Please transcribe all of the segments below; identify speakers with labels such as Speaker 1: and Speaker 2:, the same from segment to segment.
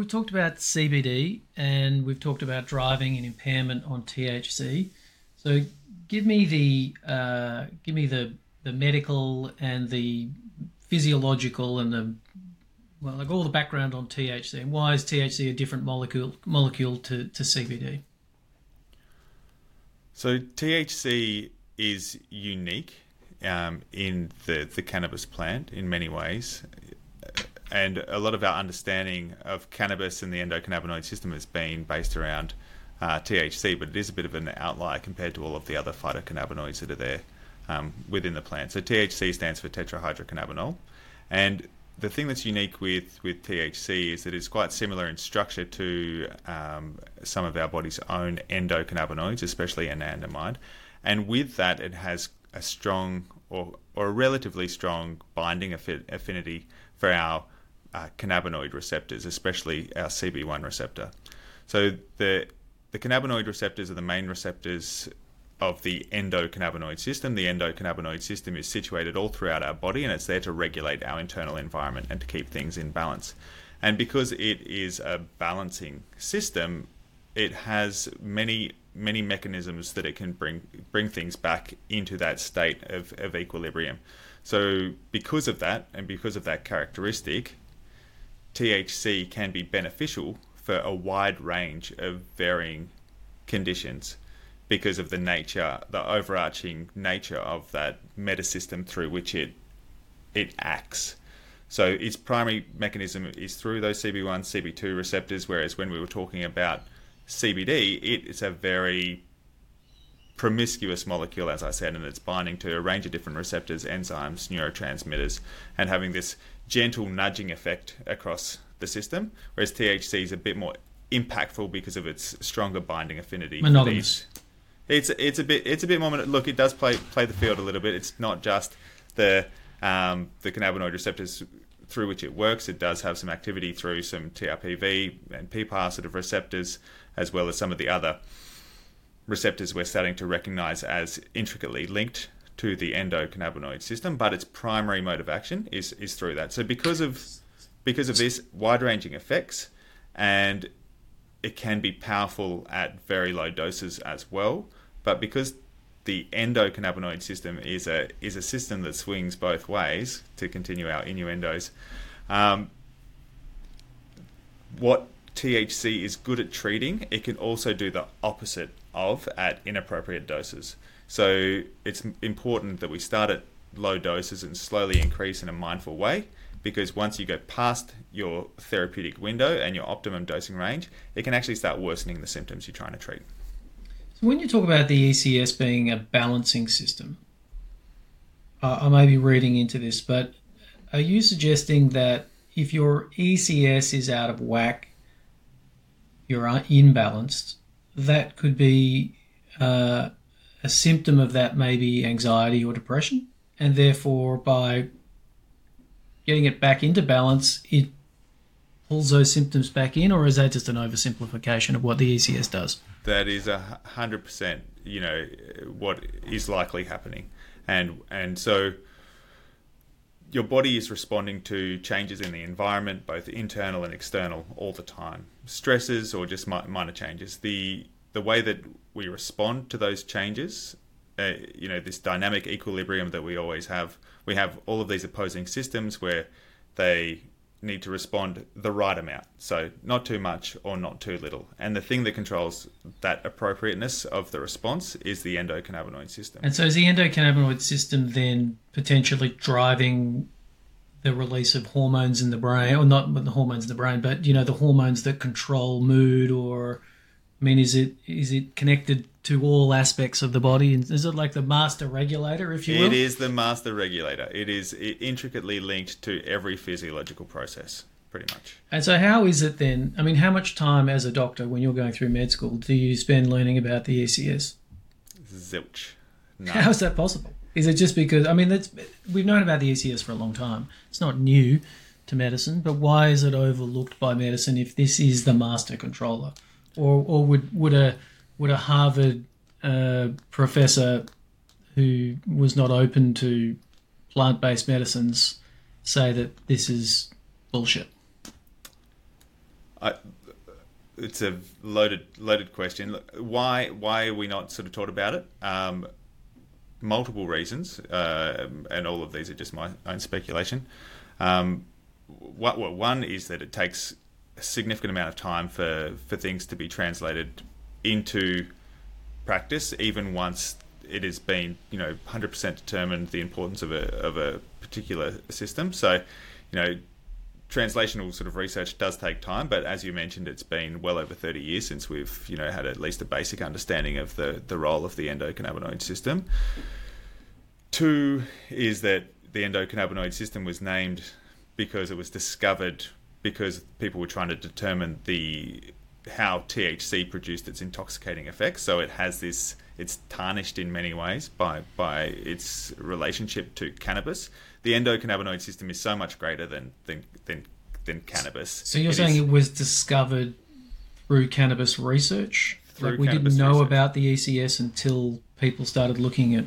Speaker 1: We talked about CBD and we've talked about driving and impairment on THC. So give me the uh, give me the the medical and the physiological and the well, like all the background on THC and why is THC a different molecule molecule to, to CBD?
Speaker 2: So THC is unique um, in the the cannabis plant in many ways and a lot of our understanding of cannabis and the endocannabinoid system has been based around uh, THC, but it is a bit of an outlier compared to all of the other phytocannabinoids that are there um, within the plant. So THC stands for tetrahydrocannabinol, and the thing that's unique with, with THC is that it's quite similar in structure to um, some of our body's own endocannabinoids, especially anandamide, and with that it has a strong or, or a relatively strong binding affinity for our uh, cannabinoid receptors, especially our CB1 receptor. So the the cannabinoid receptors are the main receptors of the endocannabinoid system. The endocannabinoid system is situated all throughout our body and it's there to regulate our internal environment and to keep things in balance. And because it is a balancing system, it has many many mechanisms that it can bring bring things back into that state of, of equilibrium. So because of that and because of that characteristic, THC can be beneficial for a wide range of varying conditions because of the nature, the overarching nature of that metasystem through which it it acts. So its primary mechanism is through those CB1, CB2 receptors, whereas when we were talking about CBD, it is a very promiscuous molecule, as I said, and it's binding to a range of different receptors, enzymes, neurotransmitters, and having this gentle nudging effect across the system, whereas THC is a bit more impactful because of its stronger binding affinity.
Speaker 1: Monogamous.
Speaker 2: It's it's a bit it's a bit more look. It does play play the field a little bit. It's not just the um, the cannabinoid receptors through which it works. It does have some activity through some TRPV and PPAR sort of receptors, as well as some of the other receptors we're starting to recognize as intricately linked to the endocannabinoid system, but its primary mode of action is is through that. So because of because of this wide-ranging effects, and it can be powerful at very low doses as well. But because the endocannabinoid system is a is a system that swings both ways to continue our innuendos. Um, what THC is good at treating, it can also do the opposite of at inappropriate doses. So it's important that we start at low doses and slowly increase in a mindful way because once you go past your therapeutic window and your optimum dosing range, it can actually start worsening the symptoms you're trying to treat.
Speaker 1: So when you talk about the ECS being a balancing system, uh, I may be reading into this, but are you suggesting that if your ECS is out of whack, you're imbalanced, that could be uh, a symptom of that, maybe anxiety or depression, and therefore by getting it back into balance, it pulls those symptoms back in, or is that just an oversimplification of what the ECS does?
Speaker 2: That is a hundred percent, you know, what is likely happening, and and so your body is responding to changes in the environment, both internal and external, all the time. Stresses or just minor changes. The the way that we respond to those changes, uh, you know, this dynamic equilibrium that we always have. We have all of these opposing systems where they need to respond the right amount. So not too much or not too little. And the thing that controls that appropriateness of the response is the endocannabinoid system.
Speaker 1: And so is the endocannabinoid system then potentially driving the release of hormones in the brain or not the hormones in the brain, but you know, the hormones that control mood or I mean, is it is it connected to all aspects of the body? Is it like the master regulator, if you will?
Speaker 2: It is the master regulator. It is intricately linked to every physiological process, pretty much.
Speaker 1: And so, how is it then? I mean, how much time as a doctor, when you're going through med school, do you spend learning about the ECS?
Speaker 2: Zilch.
Speaker 1: No. How is that possible? Is it just because I mean, that's we've known about the ECS for a long time. It's not new to medicine, but why is it overlooked by medicine if this is the master controller? Or or would would a would a Harvard uh, professor who was not open to plant based medicines say that this is bullshit?
Speaker 2: I, it's a loaded loaded question. Why why are we not sort of taught about it? Um, multiple reasons, uh, and all of these are just my own speculation. Um, what, one is that it takes significant amount of time for for things to be translated into practice, even once it has been you know 100% determined the importance of a of a particular system. So, you know, translational sort of research does take time, but as you mentioned, it's been well over 30 years since we've you know had at least a basic understanding of the the role of the endocannabinoid system. Two is that the endocannabinoid system was named because it was discovered because people were trying to determine the how THC produced its intoxicating effects. So it has this it's tarnished in many ways by by its relationship to cannabis. The endocannabinoid system is so much greater than than than, than cannabis.
Speaker 1: So you're
Speaker 2: It
Speaker 1: saying
Speaker 2: is-
Speaker 1: it was discovered through cannabis research?
Speaker 2: Through
Speaker 1: like we didn't know
Speaker 2: research.
Speaker 1: about the ECS until people started looking at,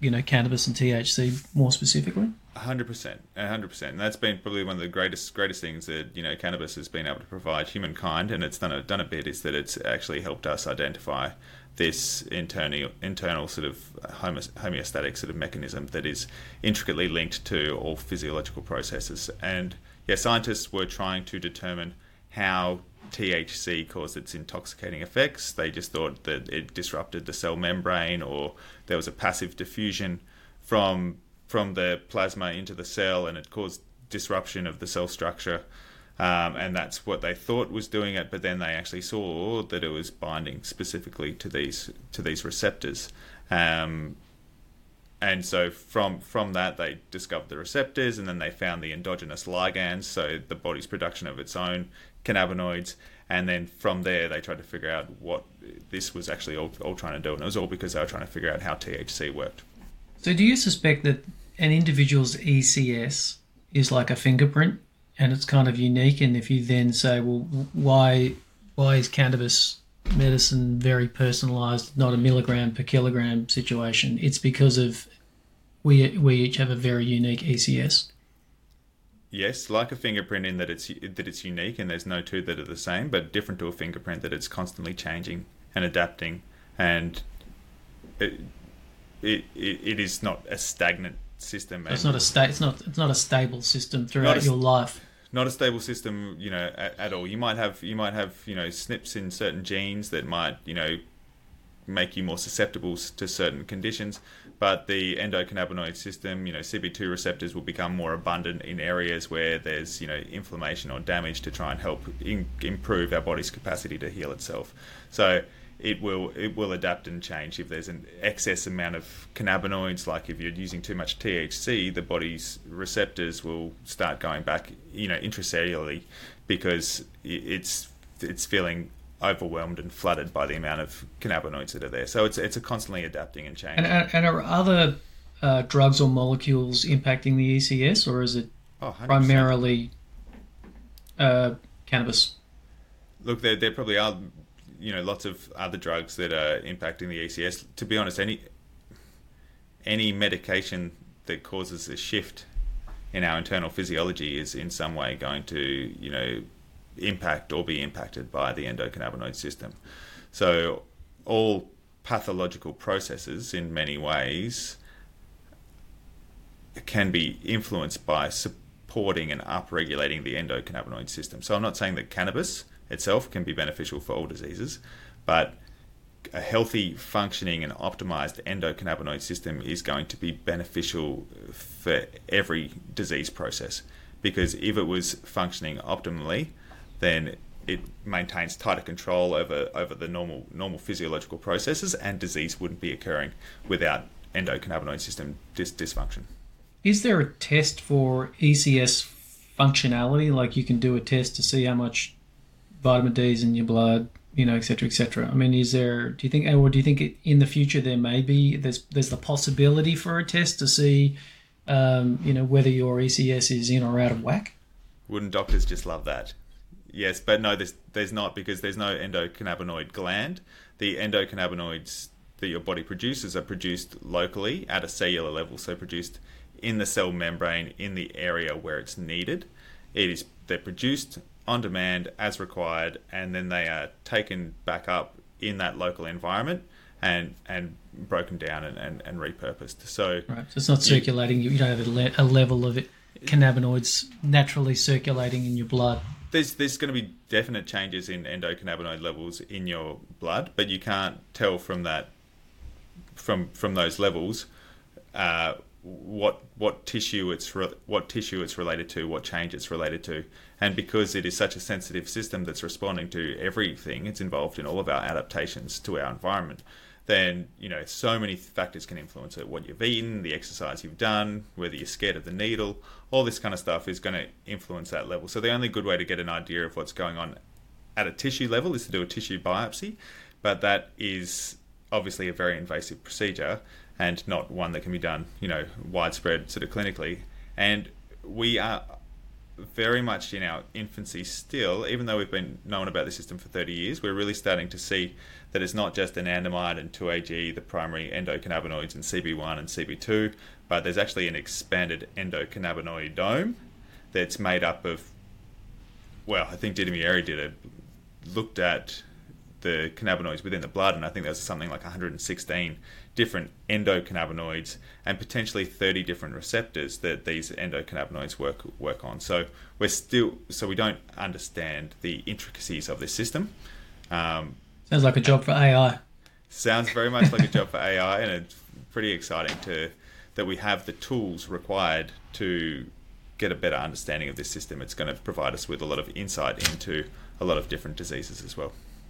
Speaker 1: you know, cannabis and THC more specifically.
Speaker 2: Hundred percent, hundred percent, and that's been probably one of the greatest greatest things that you know cannabis has been able to provide humankind, and it's done a done a bit is that it's actually helped us identify this internal internal sort of homeostatic sort of mechanism that is intricately linked to all physiological processes, and yeah, scientists were trying to determine how THC caused its intoxicating effects. They just thought that it disrupted the cell membrane, or there was a passive diffusion from from the plasma into the cell, and it caused disruption of the cell structure. Um, and that's what they thought was doing it, but then they actually saw that it was binding specifically to these to these receptors. Um, and so from from that they discovered the receptors and then they found the endogenous ligands so the body's production of its own cannabinoids and then from there they tried to figure out what this was actually all, all trying to do and it was all because they were trying to figure out how THC worked
Speaker 1: So do you suspect that an individual's ECS is like a fingerprint and it's kind of unique? And if you then say, well, why why is cannabis medicine very personalized, not a milligram per kilogram situation? It's because of we we each have a very unique ECS.
Speaker 2: yes like a fingerprint in that it's that it's unique and there's no two that are the same but different to a fingerprint that it's constantly changing and adapting and it, it, it, it is not a stagnant system
Speaker 1: It's not a sta- It's not. It's not a stable system throughout
Speaker 2: a
Speaker 1: your life.
Speaker 2: not a stable system, you know, at, at all. You might have you might have you know SNPs in certain genes that might you know make you more susceptible to certain conditions, but the endocannabinoid system, you know, CB2 receptors will become more abundant in areas where there's you know inflammation or damage to try and help in, improve our body's capacity to heal itself. So it will it will adapt and change if there's an excess amount of cannabinoids like if you're using too much THC the body's receptors will start going back you know intracellularly because it's it's feeling overwhelmed and flooded by the amount of cannabinoids that are there. So it's it's a constantly adapting and changing.
Speaker 1: And, and, are other uh, drugs or molecules impacting the ECS, or is it
Speaker 2: oh,
Speaker 1: primarily uh, cannabis?
Speaker 2: Look, there, there probably are, you know, lots of other drugs that are impacting the ECS. To be honest, any any medication that causes a shift in our internal physiology is in some way going to, you know, impact or be impacted by the endocannabinoid system. So all pathological processes, in many ways, can be influenced by supporting and upregulating the endocannabinoid system. So I'm not saying that cannabis itself can be beneficial for all diseases, but a healthy, functioning, and optimized endocannabinoid system is going to be beneficial for every disease process. Because if it was functioning optimally, then it maintains tighter control over, over the normal normal physiological processes, and disease wouldn't be occurring without endocannabinoid system dis- dysfunction.
Speaker 1: Is there a test for ECS functionality? Like you can do a test to see how much vitamin D is in your blood, you know, et cetera, et cetera. I mean, is there? Do you think, or do you think in the future there may be there's there's the possibility for a test to see, um, you know, whether your ECS is in or out of whack?
Speaker 2: Wouldn't doctors just love that? Yes, but no, there's there's not because there's no endocannabinoid gland. The endocannabinoids that your body produces are produced locally at a cellular level, so produced in the cell membrane in the area where it's needed. It is they're produced on demand as required, and then they are taken back up in that local environment and and broken down and, and, and repurposed. So,
Speaker 1: right. so it's not circulating. You, you don't have a, le- a level of it, cannabinoids naturally circulating in your blood.
Speaker 2: There's there's going to be definite changes in endocannabinoid levels in your blood, but you can't tell from that from from those levels uh, what what tissue it's re- what tissue it's related to, what change it's related to, and because it is such a sensitive system that's responding to everything, it's involved in all of our adaptations to our environment. Then you know so many factors can influence it. What you've eaten, the exercise you've done, whether you're scared of the needle, all this kind of stuff is going to influence that level. So the only good way to get an idea of what's going on at a tissue level is to do a tissue biopsy, but that is obviously a very invasive procedure and not one that can be done, you know, widespread sort of clinically. And we are very much in our infancy still, even though we've been known about the system for 30 years, we're really starting to see that it's not just anandamide and 2AG, the primary endocannabinoids, and CB1 and CB2, but there's actually an expanded endocannabinoidome that's made up of, well, I think Didier did a looked at the cannabinoids within the blood, and I think there's something like 116 different endocannabinoids and potentially 30 different receptors that these endocannabinoids work work on. So we're still so we don't understand the intricacies of this system. Um,
Speaker 1: sounds like a job for AI.
Speaker 2: Sounds very much like a job for AI, and it's pretty exciting to that we have the tools required to get a better understanding of this system. It's going to provide us with a lot of insight into a lot of different diseases as well.